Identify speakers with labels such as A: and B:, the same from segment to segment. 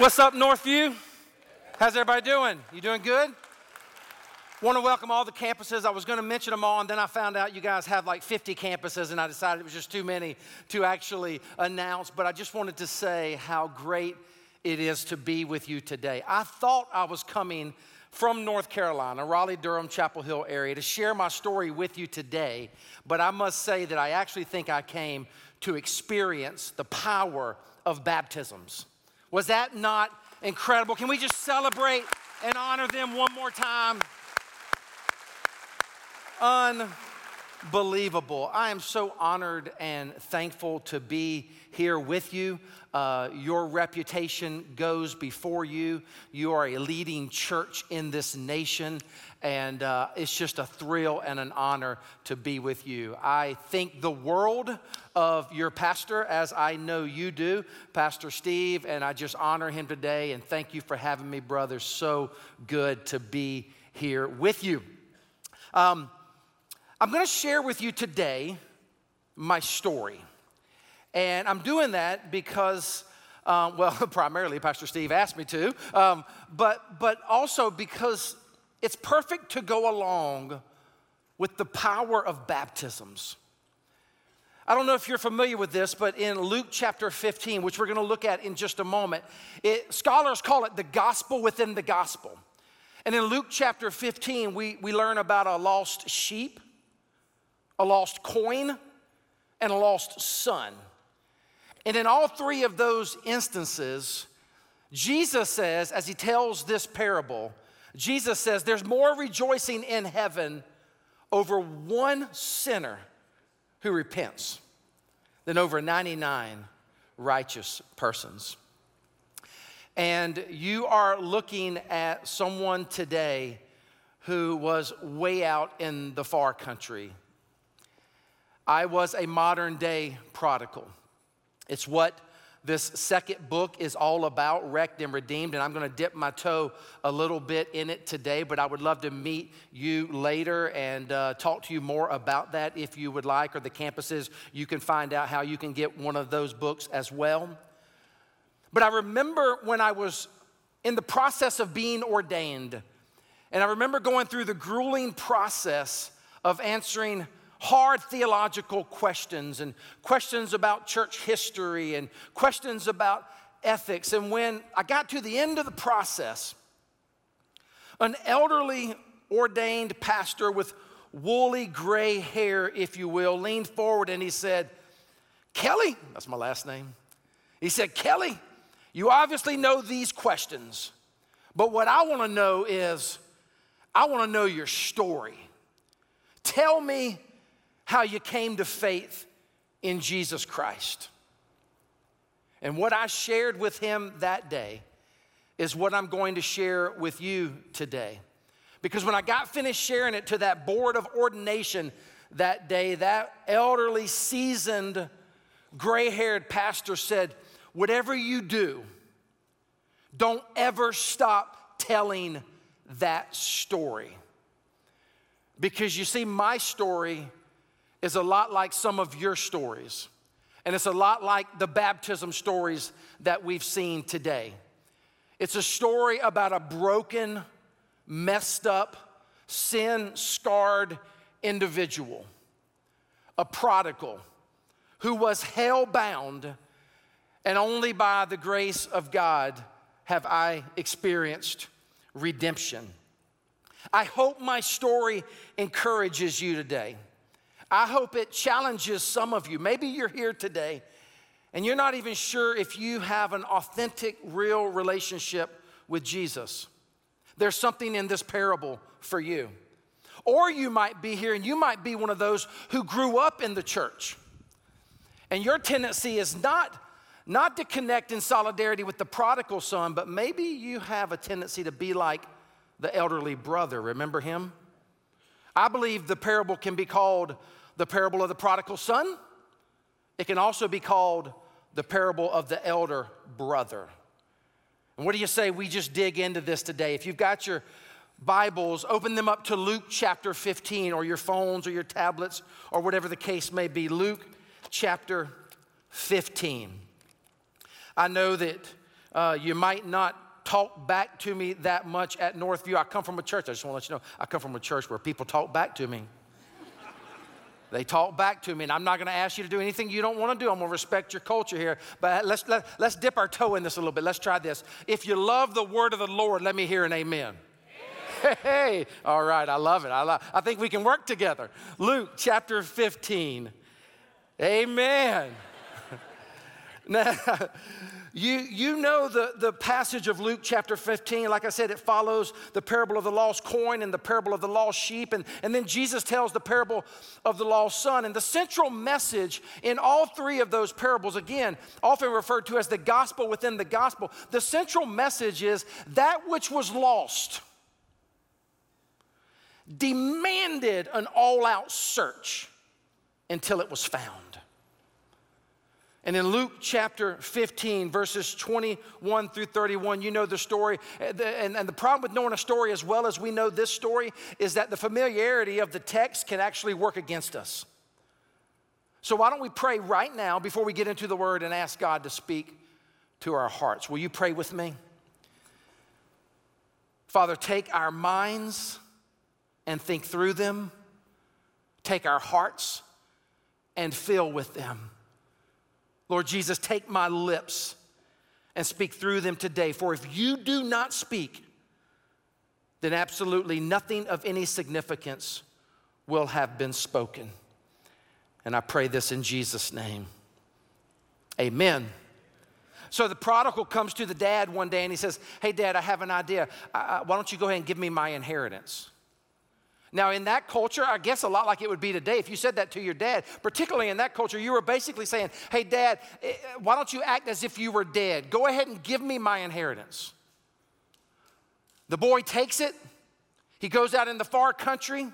A: What's up, Northview? How's everybody doing? You doing good? Want to welcome all the campuses. I was going to mention them all, and then I found out you guys have like 50 campuses, and I decided it was just too many to actually announce. But I just wanted to say how great it is to be with you today. I thought I was coming from North Carolina, Raleigh, Durham, Chapel Hill area, to share my story with you today, but I must say that I actually think I came to experience the power of baptisms. Was that not incredible? Can we just celebrate and honor them one more time? Unbelievable. I am so honored and thankful to be here with you. Uh, your reputation goes before you. You are a leading church in this nation, and uh, it's just a thrill and an honor to be with you. I think the world of your pastor, as I know you do, Pastor Steve, and I just honor him today and thank you for having me, brother. So good to be here with you. Um, I'm going to share with you today my story. And I'm doing that because, uh, well, primarily Pastor Steve asked me to, um, but, but also because it's perfect to go along with the power of baptisms. I don't know if you're familiar with this, but in Luke chapter 15, which we're going to look at in just a moment, it, scholars call it the gospel within the gospel. And in Luke chapter 15, we, we learn about a lost sheep, a lost coin, and a lost son. And in all three of those instances, Jesus says, as he tells this parable, Jesus says, There's more rejoicing in heaven over one sinner who repents than over 99 righteous persons. And you are looking at someone today who was way out in the far country. I was a modern day prodigal. It's what this second book is all about, Wrecked and Redeemed, and I'm going to dip my toe a little bit in it today, but I would love to meet you later and uh, talk to you more about that if you would like, or the campuses. You can find out how you can get one of those books as well. But I remember when I was in the process of being ordained, and I remember going through the grueling process of answering hard theological questions and questions about church history and questions about ethics. And when I got to the end of the process, an elderly ordained pastor with woolly gray hair, if you will, leaned forward and he said, Kelly, that's my last name. He said, Kelly, you obviously know these questions, but what I want to know is, I want to know your story. Tell me how you came to faith in Jesus Christ. And what I shared with him that day is what I'm going to share with you today. Because when I got finished sharing it to that board of ordination that day, that elderly, seasoned, gray haired pastor said, Whatever you do, don't ever stop telling that story. Because you see, my story is a lot like some of your stories. And it's a lot like the baptism stories that we've seen today. It's a story about a broken, messed up, sin scarred individual, a prodigal who was hell bound, and only by the grace of God have I experienced redemption. I hope my story encourages you today. I hope it challenges some of you. Maybe you're here today and you're not even sure if you have an authentic, real relationship with Jesus. There's something in this parable for you. Or you might be here and you might be one of those who grew up in the church. And your tendency is not, not to connect in solidarity with the prodigal son, but maybe you have a tendency to be like the elderly brother. Remember him? I believe the parable can be called the parable of the prodigal son. It can also be called the parable of the elder brother. And what do you say we just dig into this today? If you've got your Bibles, open them up to Luke chapter 15 or your phones or your tablets or whatever the case may be. Luke chapter 15. I know that Uh, you might not talk back to me that much at Northview. I come from a church, I just want to let you know, I come from a church where people talk back to me. They talk back to me, and I'm not going to ask you to do anything you don't want to do. I'm going to respect your culture here. But let's, let, let's dip our toe in this a little bit. Let's try this. If you love the word of the Lord, let me hear an amen. Hey, all right, I love it. I, love, I think we can work together. Luke chapter 15. Amen. now, you, you know the, the passage of Luke chapter 15. Like I said, it follows the parable of the lost coin and the parable of the lost sheep. And, and then Jesus tells the parable of the lost son. And the central message in all three of those parables, again, often referred to as the gospel within the gospel, the central message is that which was lost demanded an all out search until it was found. And in Luke chapter 15, verses 21 through 31, you know the story. Uh, and, the problem with knowing a story as well as we know this story is that the familiarity of the text can actually work against us. So, why don't we pray right now before we get into the word and ask God to speak to our hearts? Will you pray with me? Father, take our minds and think through them, take our hearts and fill with them. Lord Jesus, take my lips and speak through them today. For if you do not speak, then absolutely nothing of any significance will have been spoken. And I pray this in Jesus' name. Amen. So the prodigal comes to the dad one day and he says, Hey, dad, I have an idea. why don't you go ahead and give me my inheritance? Now, in that culture, I guess a lot like it would be today, if you said that to your dad, particularly in that culture, you were basically saying, Hey, dad, eh, why don't you act as if you were dead? Go ahead and give me my inheritance. The boy takes it, he goes out in the far country,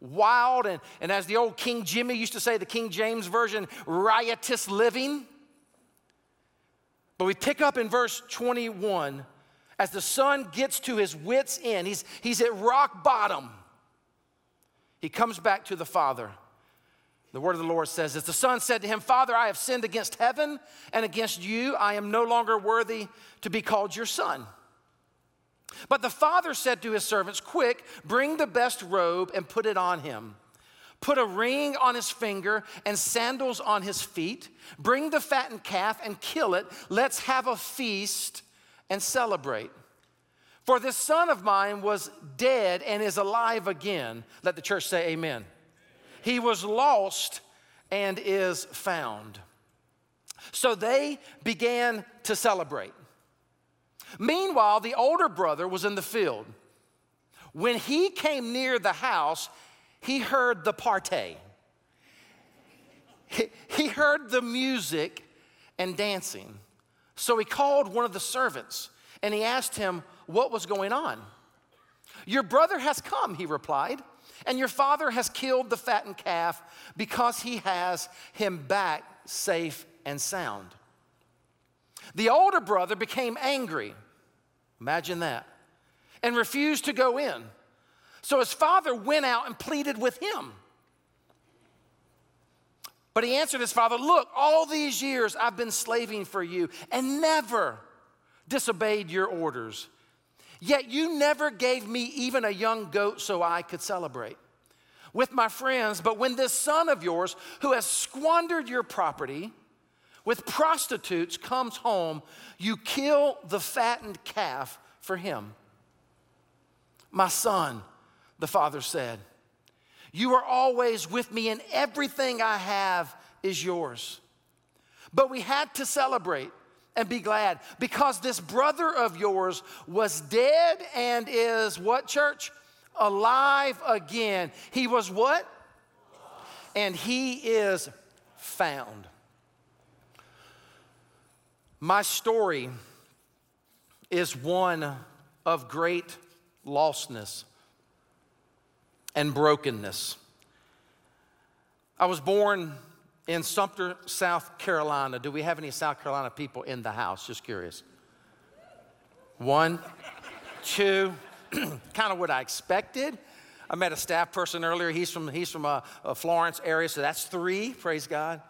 A: wild, and, and as the old King Jimmy used to say, the King James Version, riotous living. But we pick up in verse 21 as the son gets to his wits' end, he's, he's at rock bottom. He comes back to the father. The word of the Lord says "As The son said to him, Father, I have sinned against heaven and against you. I am no longer worthy to be called your son. But the father said to his servants, Quick, bring the best robe and put it on him. Put a ring on his finger and sandals on his feet. Bring the fattened calf and kill it. Let's have a feast and celebrate. For this son of mine was dead and is alive again. Let the church say amen. He was lost and is found. So they began to celebrate. Meanwhile, the older brother was in the field. When he came near the house, he heard the party. He heard the music and dancing. So he called one of the servants and he asked him what was going on. Your brother has come, he replied, and your father has killed the fattened calf because he has him back safe and sound. The older brother became angry. Imagine that. And refused to go in. So his father went out and pleaded with him. But he answered his father, Look, all these years I've been slaving for you and never disobeyed your orders. Yet you never gave me even a young goat so I could celebrate with my friends. But when this son of yours, who has squandered your property with prostitutes, comes home, you kill the fattened calf for him. My son, the father said, You are always with me, and everything I have is yours. But we had to celebrate and be glad because this brother of yours was dead and is what, church? Alive again. He was what? And he is found. My story is one of great lostness and brokenness. I was born in Sumter, South Carolina. Do we have any South Carolina people in the house? Just curious. One, two, kind of what I expected. I met a staff person earlier. He's from, he's from a, uh, a uh, Florence area, so that's three. Praise God.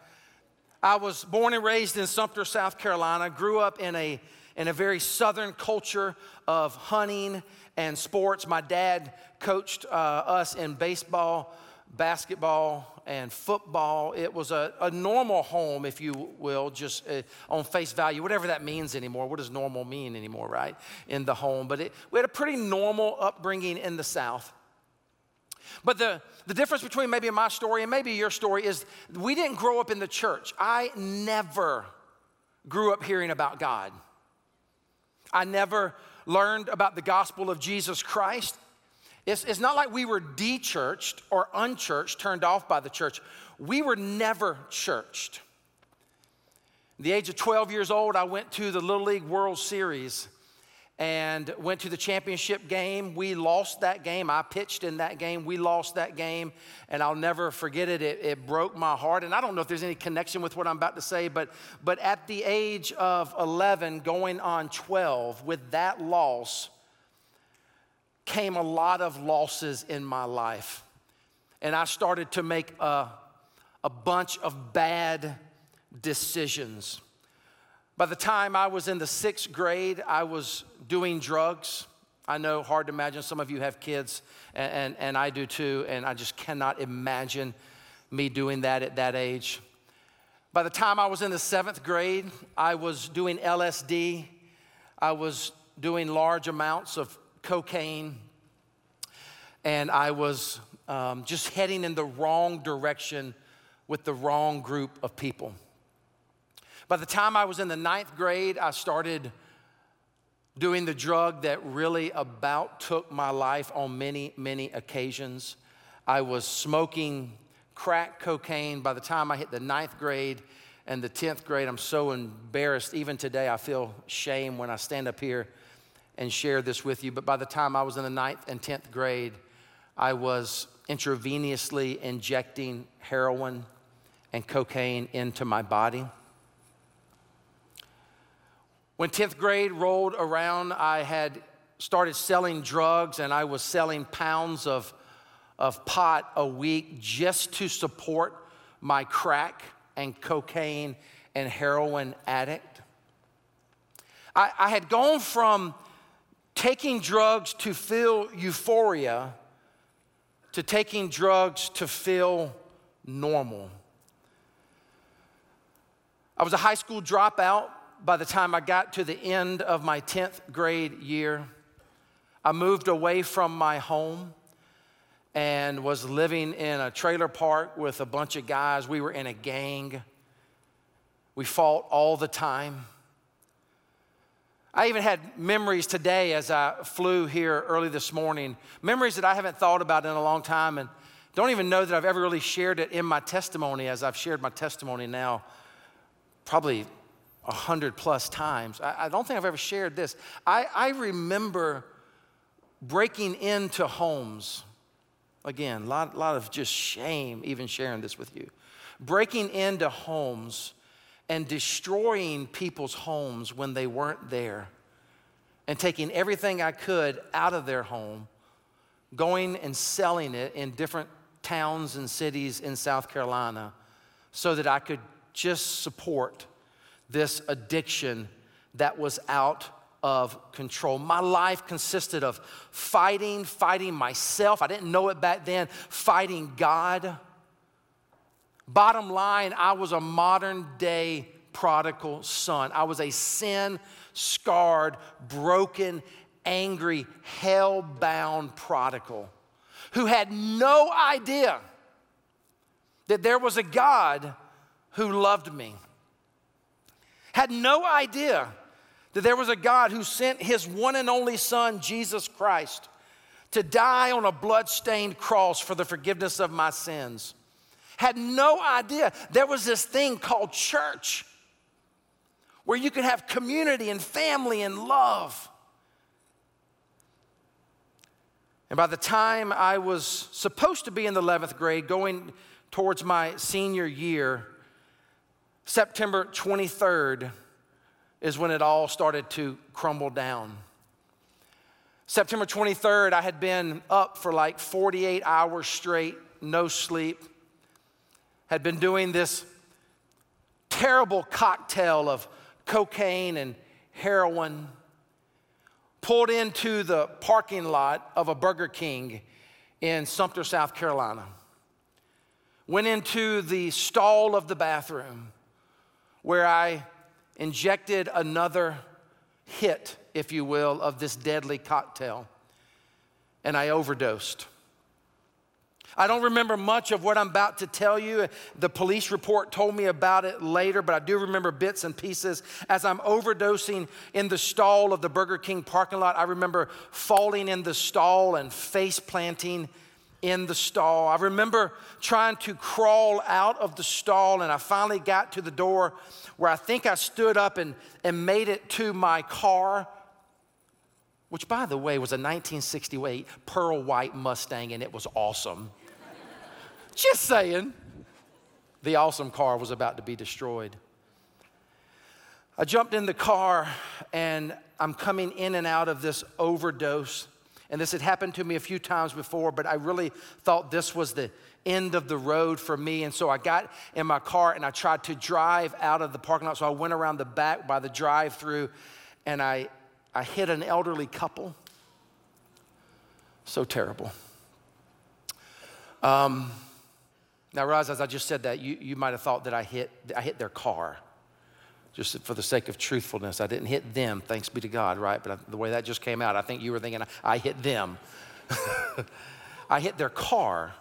A: I was born and raised in Sumter, South Carolina. Grew up in a in a very southern culture of hunting and sports. My dad coached uh, us in baseball, basketball, and football. It was a, a normal home, if you will, just uh, on face value, whatever that means anymore. What does normal mean anymore, right? In the home. But it, we had a pretty normal upbringing in the South. But the, the difference between maybe my story and maybe your story is we didn't grow up in the church. I never grew up hearing about God. I never learned about the gospel of Jesus Christ. It's, it's not like we were de-churched or unchurched, turned off by the church. We were never churched. At the age of 12 years old, I went to the Little League World Series and went to the championship game. We lost that game. I pitched in that game. We lost that game, and I'll never forget it. It, it broke my heart. And I don't know if there's any connection with what I'm about to say, but, but at the age of 11, going on 12, with that loss, came a lot of losses in my life. And I started to make a, a bunch of bad decisions. By the time I was in the sixth grade, I was doing drugs. I know, hard to imagine. Some of you have kids, and, and, and, I do too, and I just cannot imagine me doing that at that age. By the time I was in the seventh grade, I was doing LSD. I was doing large amounts of cocaine, and I was um, just heading in the wrong direction with the wrong group of people. By the time I was in the ninth grade, I started doing the drug that really about took my life on many, many occasions. I was smoking crack cocaine by the time I hit the ninth grade and the 10th grade. I'm so embarrassed. Even today, I feel shame when I stand up here and share this with you. But by the time I was in the ninth and 10th grade, I was intravenously injecting heroin and cocaine into my body. When 10th grade rolled around, I had started selling drugs and I was selling pounds of, of pot a week just to support my crack and cocaine and heroin addict. I, I had gone from taking drugs to feel euphoria to taking drugs to feel normal. I was a high school dropout by the time I got to the end of my 10th grade year, I moved away from my home and was living in a trailer park with a bunch of guys. We were in a gang. We fought all the time. I even had memories today as I flew here early this morning, memories that I haven't thought about in a long time and don't even know that I've ever really shared it in my testimony as I've shared my testimony now, probably a hundred plus times. I, I, don't think I've ever shared this. I, I remember breaking into homes. Again, a lot, lot of just shame even sharing this with you. Breaking into homes and destroying people's homes when they weren't there and taking everything I could out of their home, going and selling it in different towns and cities in South Carolina so that I could just support this addiction that was out of control. My life consisted of fighting, fighting myself. I didn't know it back then, fighting God. Bottom line, I was a modern day prodigal son. I was a sin scarred, broken, angry, hell bound prodigal who had no idea that there was a God who loved me had no idea that there was a God who sent his one and only Son, Jesus Christ, to die on a blood-stained cross for the forgiveness of my sins. Had no idea there was this thing called church where you could have community and family and love. And by the time I was supposed to be in the 11th grade, going towards my senior year, September 23rd is when it all started to crumble down. September 23rd, I had been up for like 48 hours straight, no sleep. Had been doing this terrible cocktail of cocaine and heroin, pulled into the parking lot of a Burger King in Sumter, South Carolina, went into the stall of the bathroom where I injected another hit, if you will, of this deadly cocktail, and I overdosed. I don't remember much of what I'm about to tell you. The police report told me about it later, but I do remember bits and pieces. As I'm overdosing in the stall of the Burger King parking lot, I remember falling in the stall and face planting in the stall. I remember trying to crawl out of the stall, and I finally got to the door where I think I stood up and, and made it to my car, which, by the way, was a 1968 pearl white Mustang, and it was awesome. Just saying. The awesome car was about to be destroyed. I jumped in the car and I'm coming in and out of this overdose. And this had happened to me a few times before, but I really thought this was the end of the road for me. And so I got in my car and I tried to drive out of the parking lot. So I went around the back by the drive through and I, I hit an elderly couple. So terrible. Um, now, Roz, as I just said that, you, you might have thought that I hit, I hit their car. Just for the sake of truthfulness, I didn't hit them, thanks be to God, right? But the way that just came out, I think you were thinking I hit them. I hit their car.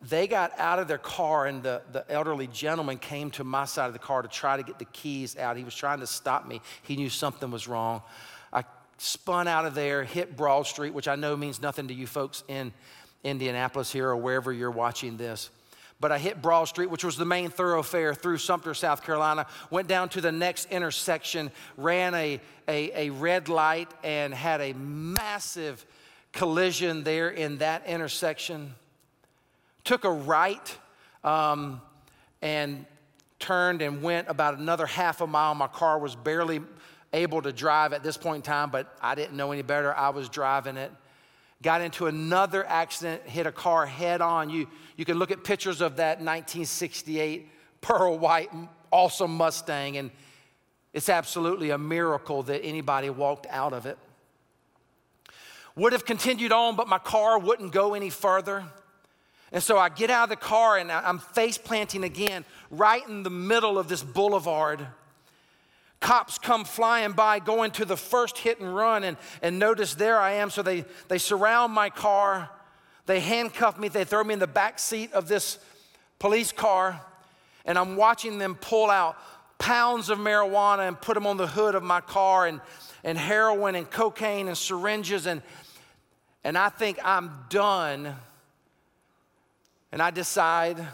A: They got out of their car, and the, the elderly gentleman came to my side of the car to try to get the keys out. He was trying to stop me. He knew something was wrong. I spun out of there, hit Broad Street, which I know means nothing to you folks in Indianapolis here or wherever you're watching this but I hit Broad Street, which was the main thoroughfare through Sumter, South Carolina, went down to the next intersection, ran a, a, a red light, and had a massive collision there in that intersection. Took a right um, and turned and went about another half a mile. My car was barely able to drive at this point in time, but I didn't know any better. I was driving it got into another accident, hit a car head on. You, you can look at pictures of that 1968 pearl white, awesome Mustang, and it's absolutely a miracle that anybody walked out of it. Would have continued on, but my car wouldn't go any further. And so I get out of the car and I'm face planting again right in the middle of this boulevard. Cops come flying by, going to the first hit and run, and, and notice there I am. So they, they surround my car, they handcuff me, they throw me in the back seat of this police car, and I'm watching them pull out pounds of marijuana and put them on the hood of my car, and, and heroin and cocaine and syringes. And, and I think I'm done. And I decide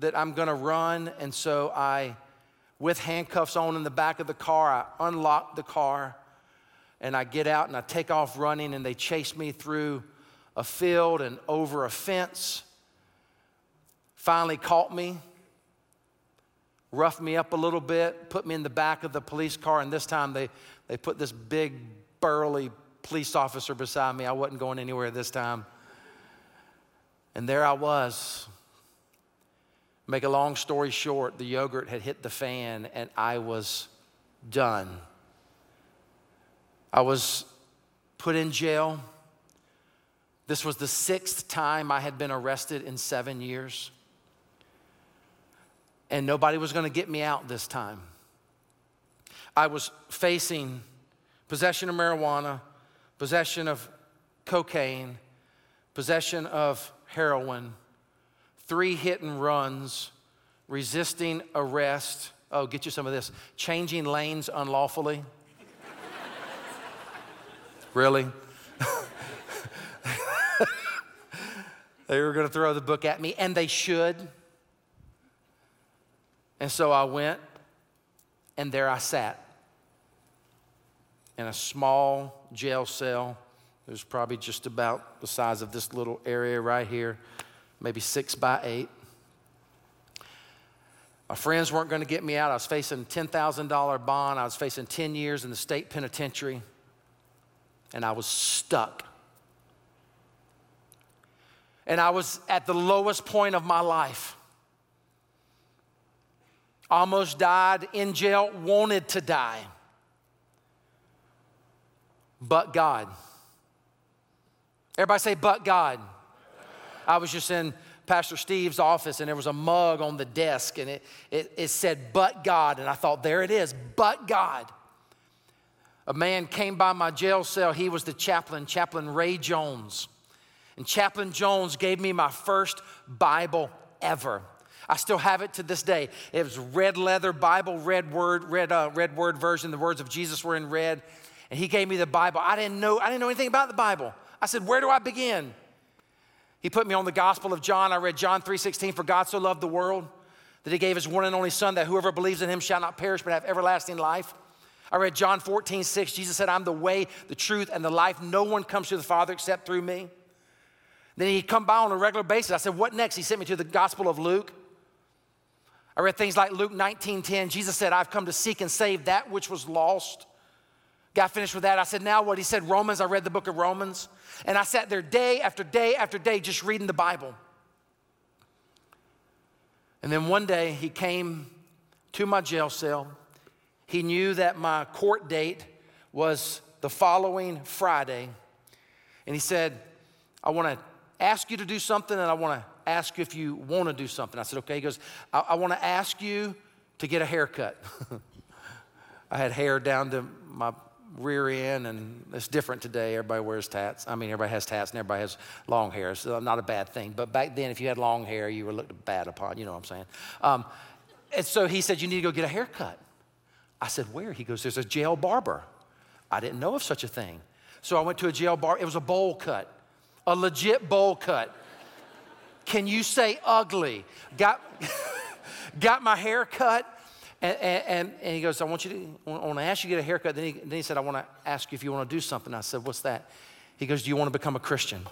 A: that I'm gonna run, and so I with handcuffs on in the back of the car. I unlock the car and I get out and I take off running, and they chase me through a field and over a fence. Finally, caught me, roughed me up a little bit, put me in the back of the police car, and this time they, they put this big, burly police officer beside me. I wasn't going anywhere this time. And there I was, Make a long story short, the yogurt had hit the fan and I was done. I was put in jail. This was the sixth time I had been arrested in seven years. And nobody was going to get me out this time. I was facing possession of marijuana, possession of cocaine, possession of heroin, three hit and runs, resisting arrest. Oh, get you some of this. Changing lanes unlawfully. really? they were going to throw the book at me, and they should. And so I went, and there I sat in a small jail cell. It was probably just about the size of this little area right here maybe six by eight. My friends weren't going to get me out. I was facing $10,000 bond. I was facing 10 years in the state penitentiary, and I was stuck. And I was at the lowest point of my life. Almost died in jail, wanted to die. But God. Everybody say, but God. I was just in Pastor Steve's office and there was a mug on the desk and it, it, it said, but God. And I thought, there it is, but God. A man came by my jail cell. He was the chaplain, Chaplain Ray Jones. And Chaplain Jones gave me my first Bible ever. I still have it to this day. It was red leather Bible, red word, red, uh, red word version. The words of Jesus were in red. And he gave me the Bible. I didn't know, I didn't know anything about the Bible. I said, Where do I begin? He put me on the Gospel of John. I read John 3:16, for God so loved the world that he gave his one and only son that whoever believes in him shall not perish but have everlasting life. I read John 14, 6. Jesus said, I'm the way, the truth, and the life. No one comes to the Father except through me. Then he'd come by on a regular basis. I said, What next? He sent me to the Gospel of Luke. I read things like Luke 19 10. Jesus said, I've come to seek and save that which was lost. Got finished with that. I said, Now what? He said, Romans. I read the book of Romans. And I sat there day after day after day just reading the Bible. And then one day he came to my jail cell. He knew that my court date was the following Friday. And he said, I want to ask you to do something and I want to ask you if you want to do something. I said, okay. He goes, I, I want to ask you to get a haircut. I had hair down to my rear end, and it's different today. Everybody wears tats. I mean, everybody has tats and everybody has long hair, so not a bad thing. But back then, if you had long hair, you were looked bad upon. You know what I'm saying? Um, and so he said, You need to go get a haircut. I said, Where? He goes, There's a jail barber. I didn't know of such a thing. So I went to a jail bar. It was a bowl cut a legit bowl cut. Can you say ugly? Got, got my hair cut. And, and, and, he goes, I want you to, I want to ask you to get a haircut. Then he, then he said, I want to ask you if you want to do something. I said, What's that? He goes, Do you want to become a Christian?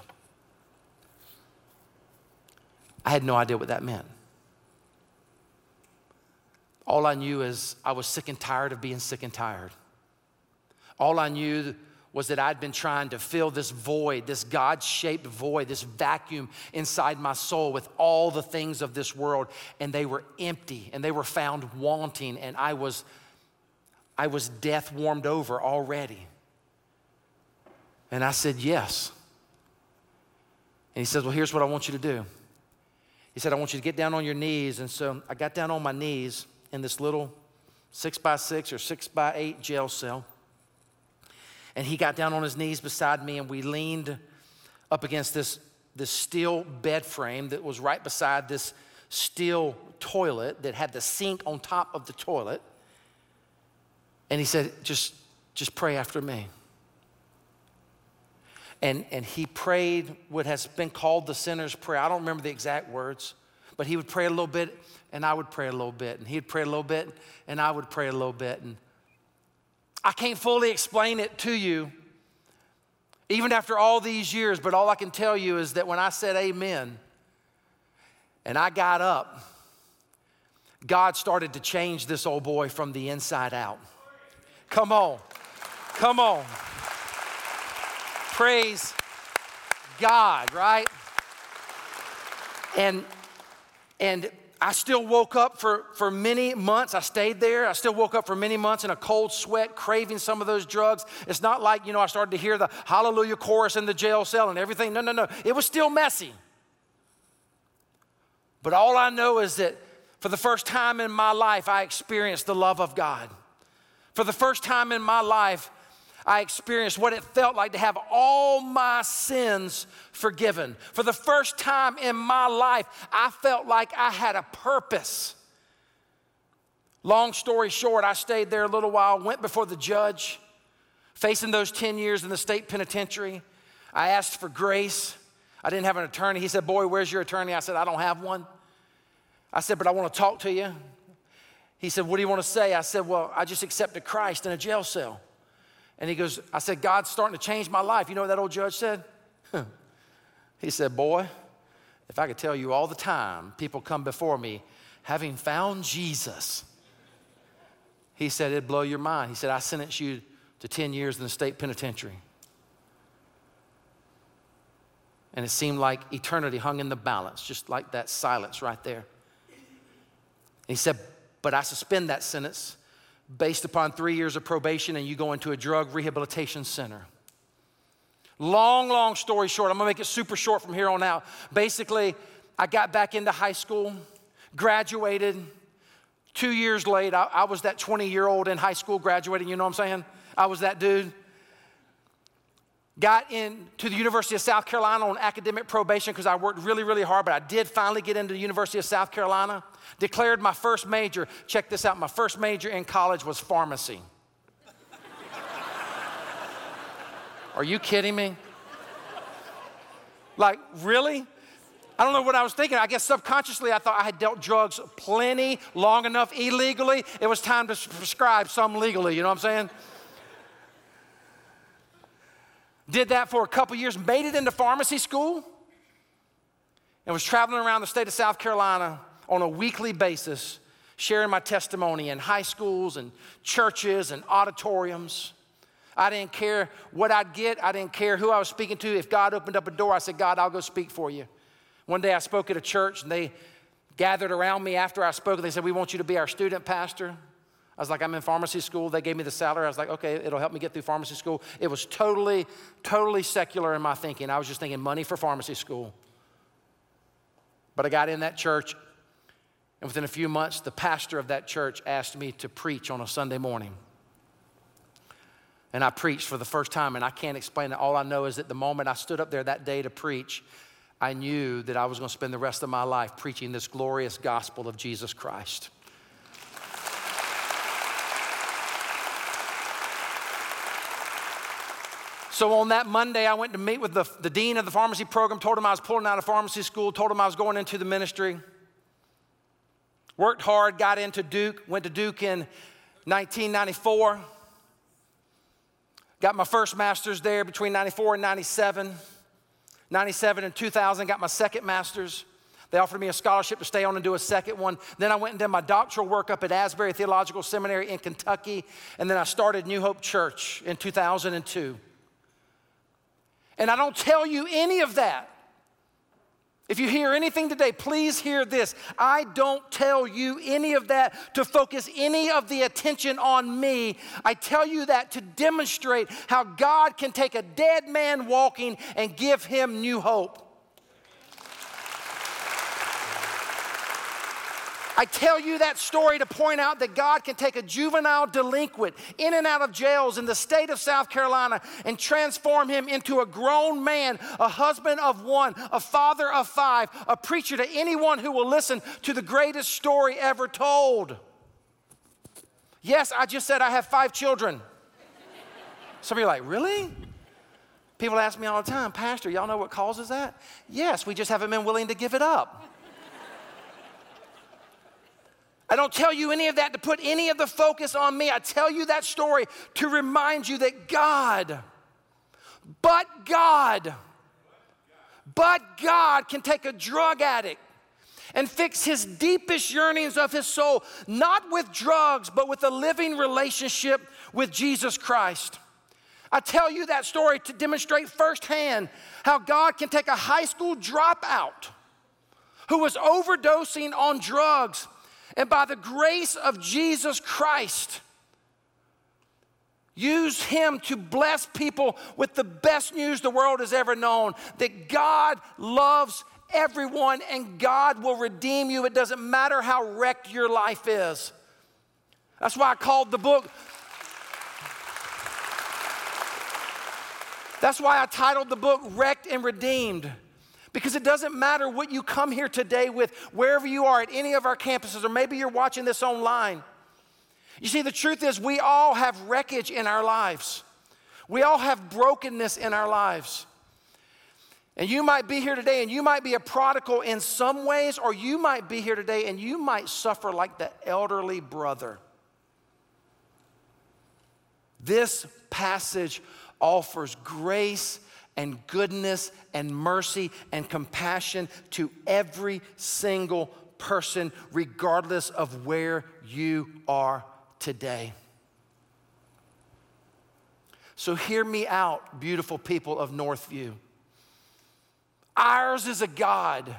A: I had no idea what that meant. All I knew is I was sick and tired of being sick and tired. All I knew was that I'd been trying to fill this void, this God shaped void, this vacuum inside my soul with all the things of this world, and they were empty and they were found wanting, and I was, I was death warmed over already. And I said, Yes. And he said, Well, here's what I want you to do. He said, I want you to get down on your knees. And so I got down on my knees in this little six by six or six by eight jail cell. And he got down on his knees beside me, and we leaned up against this, this steel bed frame that was right beside this steel toilet that had the sink on top of the toilet. And he said, just, just pray after me. And, and he prayed what has been called the sinner's prayer. I don't remember the exact words, but he would pray a little bit, and I would pray a little bit. And he'd pray a little bit, and I would pray a little bit. And I can't fully explain it to you, even after all these years, but all I can tell you is that when I said amen and I got up, God started to change this old boy from the inside out. Come on, come on. Praise God, right? And and I still woke up for, for many months. I stayed there. I still woke up for many months in a cold sweat, craving some of those drugs. It's not like, you know, I started to hear the hallelujah chorus in the jail cell and everything. No, no, no. It was still messy. But all I know is that for the first time in my life, I experienced the love of God. For the first time in my life, I experienced what it felt like to have all my sins forgiven. For the first time in my life, I felt like I had a purpose. Long story short, I stayed there a little while, went before the judge, facing those 10 years in the state penitentiary. I asked for grace. I didn't have an attorney. He said, Boy, where's your attorney? I said, I don't have one. I said, But I want to talk to you. He said, What do you want to say? I said, Well, I just accepted Christ in a jail cell. And he goes, I said, God's starting to change my life. You know what that old judge said? he said, Boy, if I could tell you all the time people come before me having found Jesus, he said, it'd blow your mind. He said, I sentenced you to 10 years in the state penitentiary. And it seemed like eternity hung in the balance, just like that silence right there. And he said, But I suspend that sentence based upon three years of probation and you go into a drug rehabilitation center. Long, long story short, I'm gonna make it super short from here on out. Basically, I got back into high school, graduated. Two years late, I, I was that 20 year old in high school graduating, you know what I'm saying? I was that dude. Got into the University of South Carolina on academic probation because I worked really, really hard, but I did finally get into the University of South Carolina. Declared my first major. Check this out my first major in college was pharmacy. Are you kidding me? Like, really? I don't know what I was thinking. I guess subconsciously I thought I had dealt drugs plenty, long enough illegally. It was time to prescribe some legally, you know what I'm saying? Did that for a couple years, made it into pharmacy school, and was traveling around the state of South Carolina on a weekly basis, sharing my testimony in high schools and churches and auditoriums. I didn't care what I'd get, I didn't care who I was speaking to. If God opened up a door, I said, God, I'll go speak for you. One day I spoke at a church and they gathered around me after I spoke. And they said, We want you to be our student pastor. I was like, I'm in pharmacy school. They gave me the salary. I was like, okay, it'll help me get through pharmacy school. It was totally, totally secular in my thinking. I was just thinking money for pharmacy school. But I got in that church, and within a few months, the pastor of that church asked me to preach on a Sunday morning. And I preached for the first time, and I can't explain it. All I know is that the moment I stood up there that day to preach, I knew that I was going to spend the rest of my life preaching this glorious gospel of Jesus Christ. So on that Monday, I went to meet with the, the dean of the pharmacy program, told him I was pulling out of pharmacy school, told him I was going into the ministry. Worked hard, got into Duke, went to Duke in 1994. Got my first master's there between 94 and 97. 97 and 2000, got my second master's. They offered me a scholarship to stay on and do a second one. Then I went and did my doctoral work up at Asbury Theological Seminary in Kentucky. And then I started New Hope Church in 2002. And I don't tell you any of that if you hear anything today, please hear this. I don't tell you any of that to focus any of the attention on me. I tell you that to demonstrate how God can take a dead man walking and give him new hope. I tell you that story to point out that God can take a juvenile delinquent in and out of jails in the state of South Carolina and transform him into a grown man, a husband of one, a father of five, a preacher to anyone who will listen to the greatest story ever told. Yes, I just said I have five children. Some of you are like, really? People ask me all the time, Pastor, y'all know what causes that? Yes, we just haven't been willing to give it up. I don't tell you any of that to put any of the focus on me. I tell you that story to remind you that God, but God, but God can take a drug addict and fix his deepest yearnings of his soul, not with drugs, but with a living relationship with Jesus Christ. I tell you that story to demonstrate firsthand how God can take a high school dropout who was overdosing on drugs and by the grace of Jesus Christ, use him to bless people with the best news the world has ever known that God loves everyone and God will redeem you. It doesn't matter how wrecked your life is. That's why I called the book. That's why I titled the book Wrecked and Redeemed. Because it doesn't matter what you come here today with, wherever you are at any of our campuses, or maybe you're watching this online. You see, the truth is, we all have wreckage in our lives, we all have brokenness in our lives. And you might be here today and you might be a prodigal in some ways, or you might be here today and you might suffer like the elderly brother. This passage offers grace and goodness and mercy and compassion to every single person, regardless of where you are today. So, hear me out, beautiful people of Northview. Ours is a God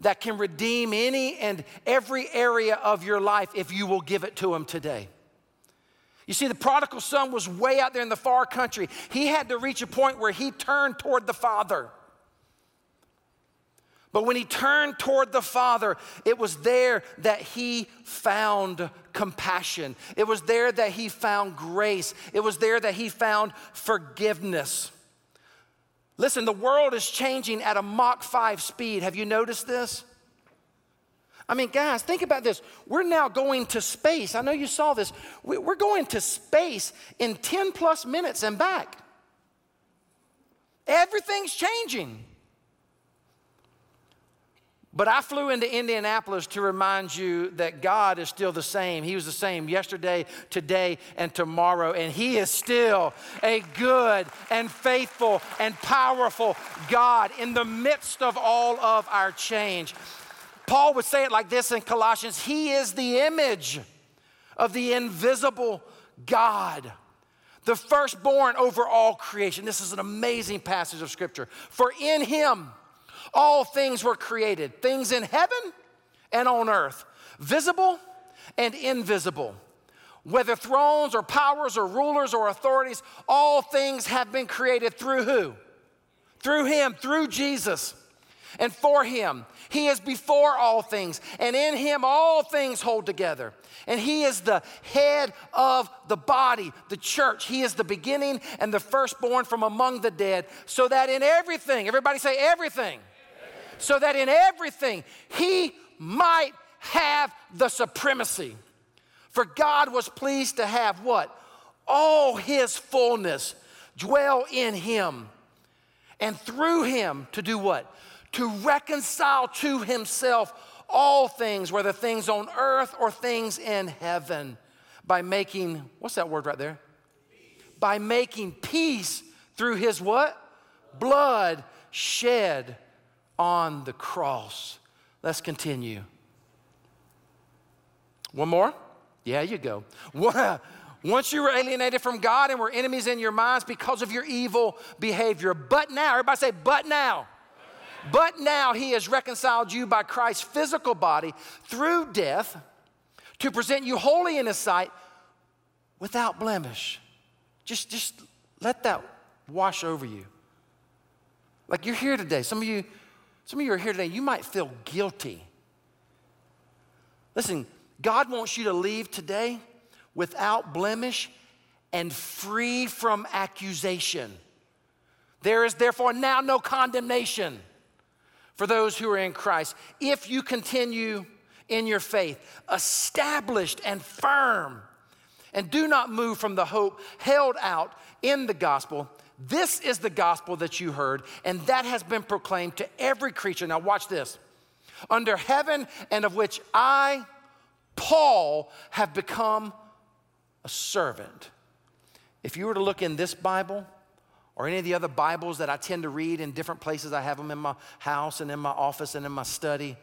A: that can redeem any and every area of your life if you will give it to Him today. You see, the prodigal son was way out there in the far country. He had to reach a point where he turned toward the Father. But when he turned toward the Father, it was there that he found compassion. It was there that he found grace. It was there that he found forgiveness. Listen, the world is changing at a Mach 5 speed. Have you noticed this? I mean, guys, think about this. We're now going to space. I know you saw this. We're going to space in 10 plus minutes and back. Everything's changing. But I flew into Indianapolis to remind you that God is still the same. He was the same yesterday, today, and tomorrow. And He is still a good and faithful and powerful God in the midst of all of our change. Paul would say it like this in Colossians He is the image of the invisible God, the firstborn over all creation. This is an amazing passage of Scripture. For in Him, all things were created, things in heaven and on earth, visible and invisible. Whether thrones or powers or rulers or authorities, all things have been created through who? Through Him, through Jesus, and for Him. He is before all things, and in Him all things hold together. And He is the head of the body, the church. He is the beginning and the firstborn from among the dead, so that in everything, everybody say everything so that in everything he might have the supremacy. For God was pleased to have what? All his fullness dwell in him. And through him to do what? To reconcile to himself all things, whether things on earth or things in heaven, by making, what's that word right there? By making peace through his what? Blood shed on the cross. Let's continue. One more? Yeah, you go. Once you were alienated from God and were enemies in your minds because of your evil behavior. But now, everybody say, but now. But now he has reconciled you by Christ's physical body through death to present you holy in his sight without blemish. Just, just let that wash over you. Like you're here today. Some of you, some of you are here today, you might feel guilty. Listen, God wants you to leave today without blemish and free from accusation. There is therefore now no condemnation for those who are in Christ. If you continue in your faith, established and firm, and do not move from the hope held out in the gospel this is the gospel that you heard, and that has been proclaimed to every creature. Now, watch this. Under heaven, and of which I, Paul, have become a servant. If you were to look in this Bible, or any of the other Bibles that I tend to read in different places, I have them in my house and in my office and in my study.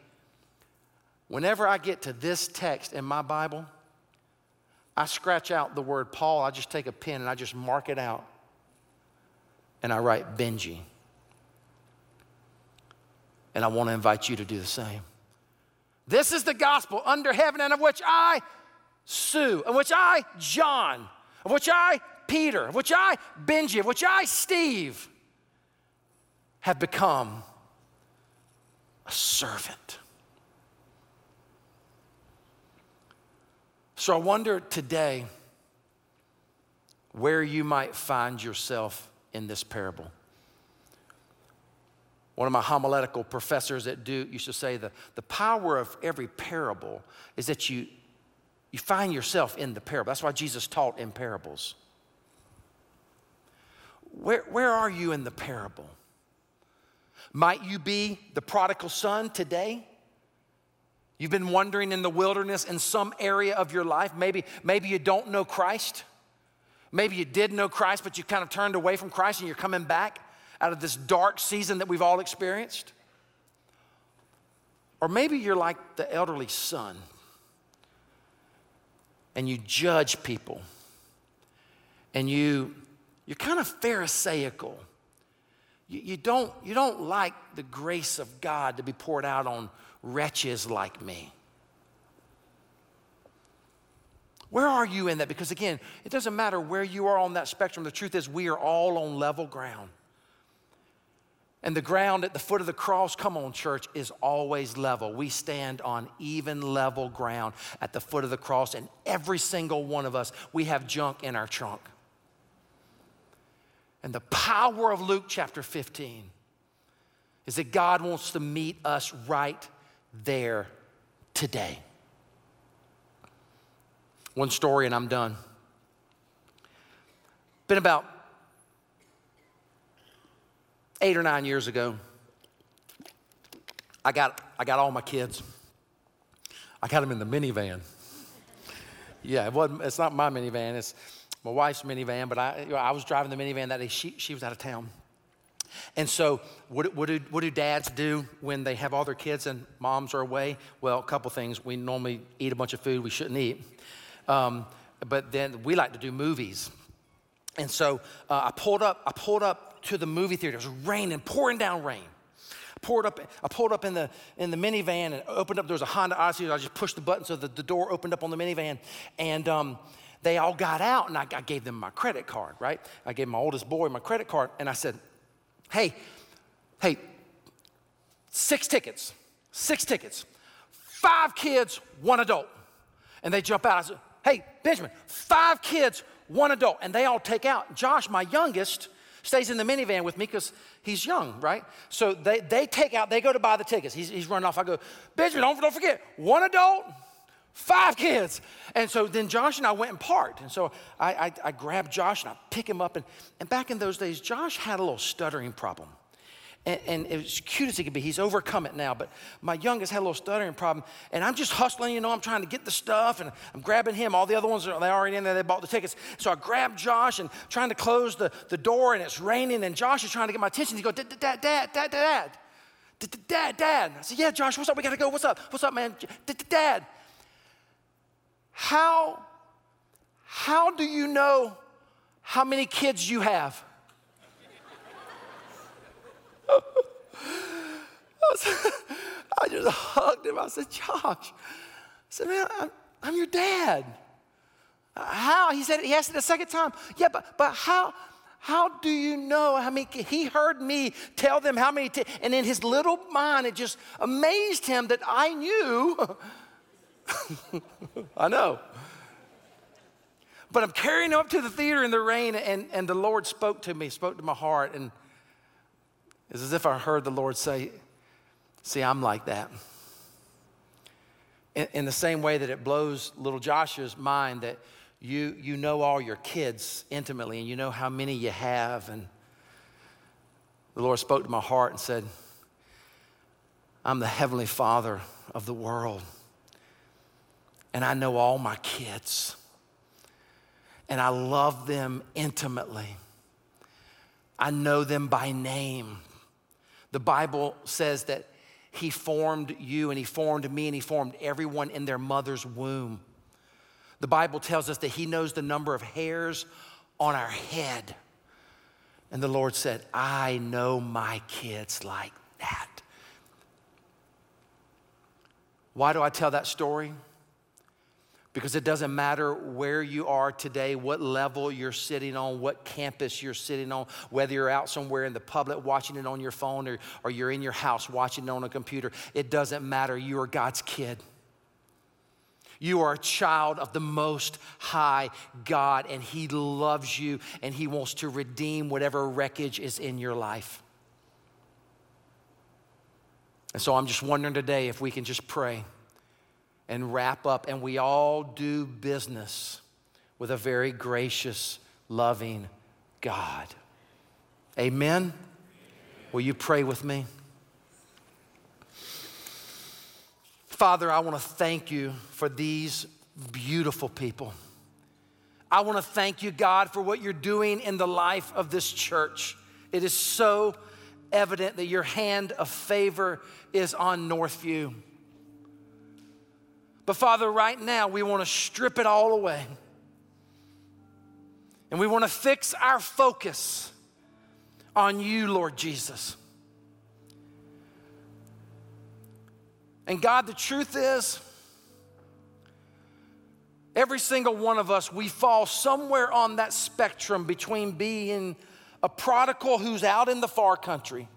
A: Whenever I get to this text in my Bible, I scratch out the word Paul. I just take a pen and I just mark it out and I write Benji. And I want to invite you to do the same. This is the gospel under heaven, and of which I, Sue, of which I, John, of which I, Peter, which I, Benji, which I, Steve, have become a servant. So I wonder today where you might find yourself in this parable. One of my homiletical professors at Duke used to say the, the power of every parable is that you, you find yourself in the parable. That's why Jesus taught in parables. Where, where are you in the parable? Might you be the prodigal son today? You've been wandering in the wilderness in some area of your life. Maybe, maybe you don't know Christ. Maybe you did know Christ, but you kind of turned away from Christ and you're coming back out of this dark season that we've all experienced. Or maybe you're like the elderly son and you judge people and you, you're kind of Pharisaical. You, you, don't, you don't like the grace of God to be poured out on wretches like me. Where are you in that? Because again, it doesn't matter where you are on that spectrum. The truth is, we are all on level ground. And the ground at the foot of the cross, come on, church, is always level. We stand on even level ground at the foot of the cross, and every single one of us, we have junk in our trunk. And the power of Luke chapter 15 is that God wants to meet us right there today. One story, and I'm done. Been about eight or nine years ago. I got, I got all my kids. I got them in the minivan. Yeah, it wasn't, it's not my minivan, it's my wife's minivan, but I, you know, I was driving the minivan that day. She, she was out of town. And so, what, what, do, what do dads do when they have all their kids and moms are away? Well, a couple things. We normally eat a bunch of food we shouldn't eat. Um, but then we like to do movies. And so uh, I pulled up, I pulled up to the movie theater. It was raining, pouring down rain. I pulled up, I pulled up in the, in the minivan and opened up. There was a Honda Odyssey. I just pushed the button so the, the door opened up on the minivan. And um, they all got out and I, I gave them my credit card, right? I gave my oldest boy my credit card and I said, hey, hey, six tickets, six tickets, five kids, one adult. And they jump out. I said, hey, Benjamin, five kids, one adult. And they all take out. Josh, my youngest, stays in the minivan with me because he's young, right? So they, they take out, they go to buy the tickets. He's, he's running off. I go, Benjamin, don't, don't forget, one adult, five kids. And so then Josh and I went and parked. And so I, I, I grabbed Josh and I pick him up. And, and back in those days, Josh had a little stuttering problem. And, and as cute as he could be, he's overcome it now. But my youngest had a little stuttering problem. And I'm just hustling, you know, I'm trying to get the stuff and I'm grabbing him. All the other ones, are they already in there, they bought the tickets. So I grabbed Josh and trying to close the, the door and it's raining. And Josh is trying to get my attention. He goes, Dad, Dad, Dad, Dad, Dad. Dad, Dad. I said, Yeah, Josh, what's up? We got to go. What's up? What's up, man? Dad. How, how do you know how many kids you have? I just hugged him. I said, Josh, I said, man, I'm, I'm your dad. How? He said, he asked it a second time. Yeah, but, but how, how do you know how many? He heard me tell them how many, t- and in his little mind, it just amazed him that I knew. I know. But I'm carrying him up to the theater in the rain, and, and the Lord spoke to me, spoke to my heart, and it's as if I heard the Lord say, See, I'm like that. In, in the same way that it blows little Joshua's mind that you, you know all your kids intimately and you know how many you have. And the Lord spoke to my heart and said, I'm the Heavenly Father of the world. And I know all my kids. And I love them intimately. I know them by name. The Bible says that He formed you and He formed me and He formed everyone in their mother's womb. The Bible tells us that He knows the number of hairs on our head. And the Lord said, I know my kids like that. Why do I tell that story? Because it doesn't matter where you are today, what level you're sitting on, what campus you're sitting on, whether you're out somewhere in the public watching it on your phone or, or you're in your house watching it on a computer. It doesn't matter. You are God's kid. You are a child of the Most High God, and He loves you and He wants to redeem whatever wreckage is in your life. And so I'm just wondering today if we can just pray and wrap up, and we all do business with a very gracious, loving God. Amen? Will you pray with me? Father, I want to thank you for these beautiful people. I want to thank you, God, for what you're doing in the life of this church. It is so evident that your hand of favor is on Northview. But Father, right now, we want to strip it all away. And we want to fix our focus on you, Lord Jesus. And God, the truth is, Every single one of us, we fall somewhere on that spectrum between being a prodigal who's out in the far country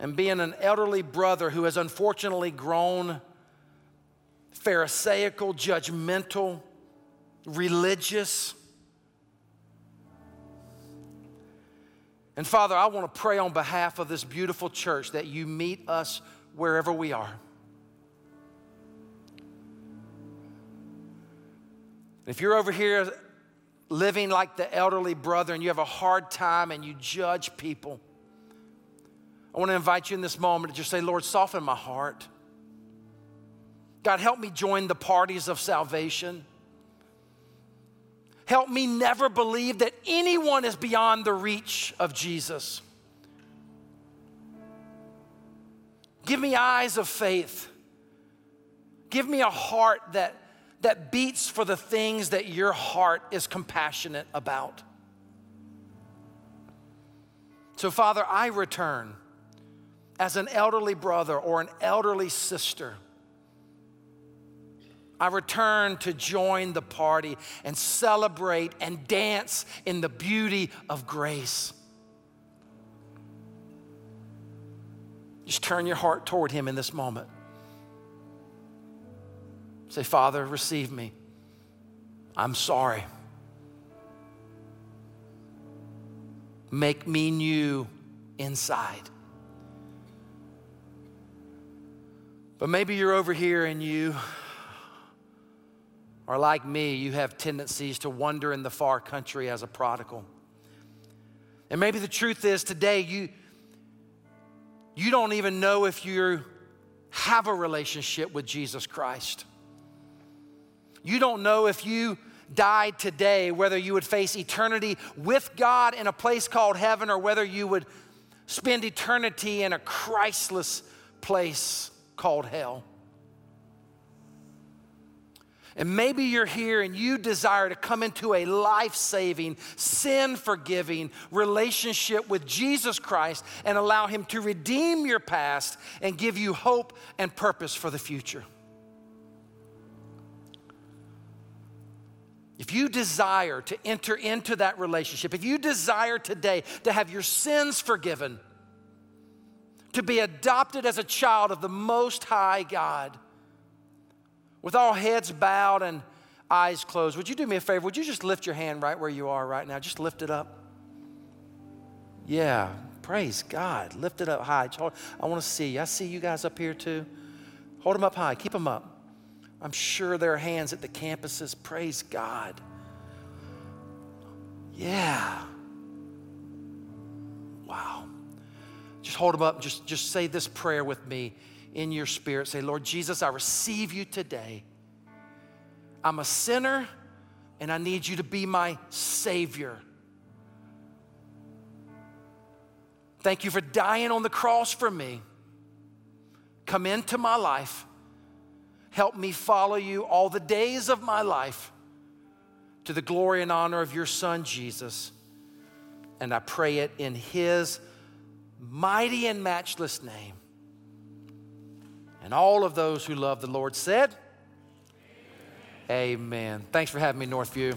A: and being an elderly brother who has unfortunately grown Pharisaical, judgmental, religious. And Father, I want to pray on behalf of this beautiful church that you meet us wherever we are. If you're over here living like the elderly brother and you have a hard time and you judge people, I want to invite you in this moment to just say, Lord, soften my heart. God, help me join the parties of salvation. Help me never believe that anyone is beyond the reach of Jesus. Give me eyes of faith. Give me a heart that, that beats for the things that your heart is compassionate about. So, Father, I return as an elderly brother or an elderly sister. I return to join the party and celebrate and dance in the beauty of grace. Just turn your heart toward Him in this moment. Say, Father, receive me. I'm sorry. Make me new inside. But maybe you're over here and you are like me, you have tendencies to wander in the far country as a prodigal. And maybe the truth is today you, you don't even know if you have a relationship with Jesus Christ. You don't know if you died today, whether you would face eternity with God in a place called heaven or whether you would spend eternity in a Christless place called hell. And maybe you're here and you desire to come into a life saving, sin forgiving relationship with Jesus Christ and allow Him to redeem your past and give you hope and purpose for the future. If you desire to enter into that relationship, if you desire today to have your sins forgiven, to be adopted as a child of the Most High God. With all heads bowed and eyes closed, would you do me a favor? Would you just lift your hand right where you are right now? Just lift it up. Yeah, praise God. Lift it up high. I want to see. I see you guys up here too. Hold them up high. Keep them up. I'm sure there are hands at the campuses. Praise God. Yeah. Wow. Just hold them up. Just, just say this prayer with me in your spirit. Say, Lord Jesus, I receive you today. I'm a sinner and I need you to be my Savior. Thank you for dying on the cross for me. Come into my life. Help me follow you all the days of my life to the glory and honor of your Son, Jesus. And I pray it in His mighty and matchless name. And all of those who love the Lord said, Amen. Amen. Thanks for having me, Northview.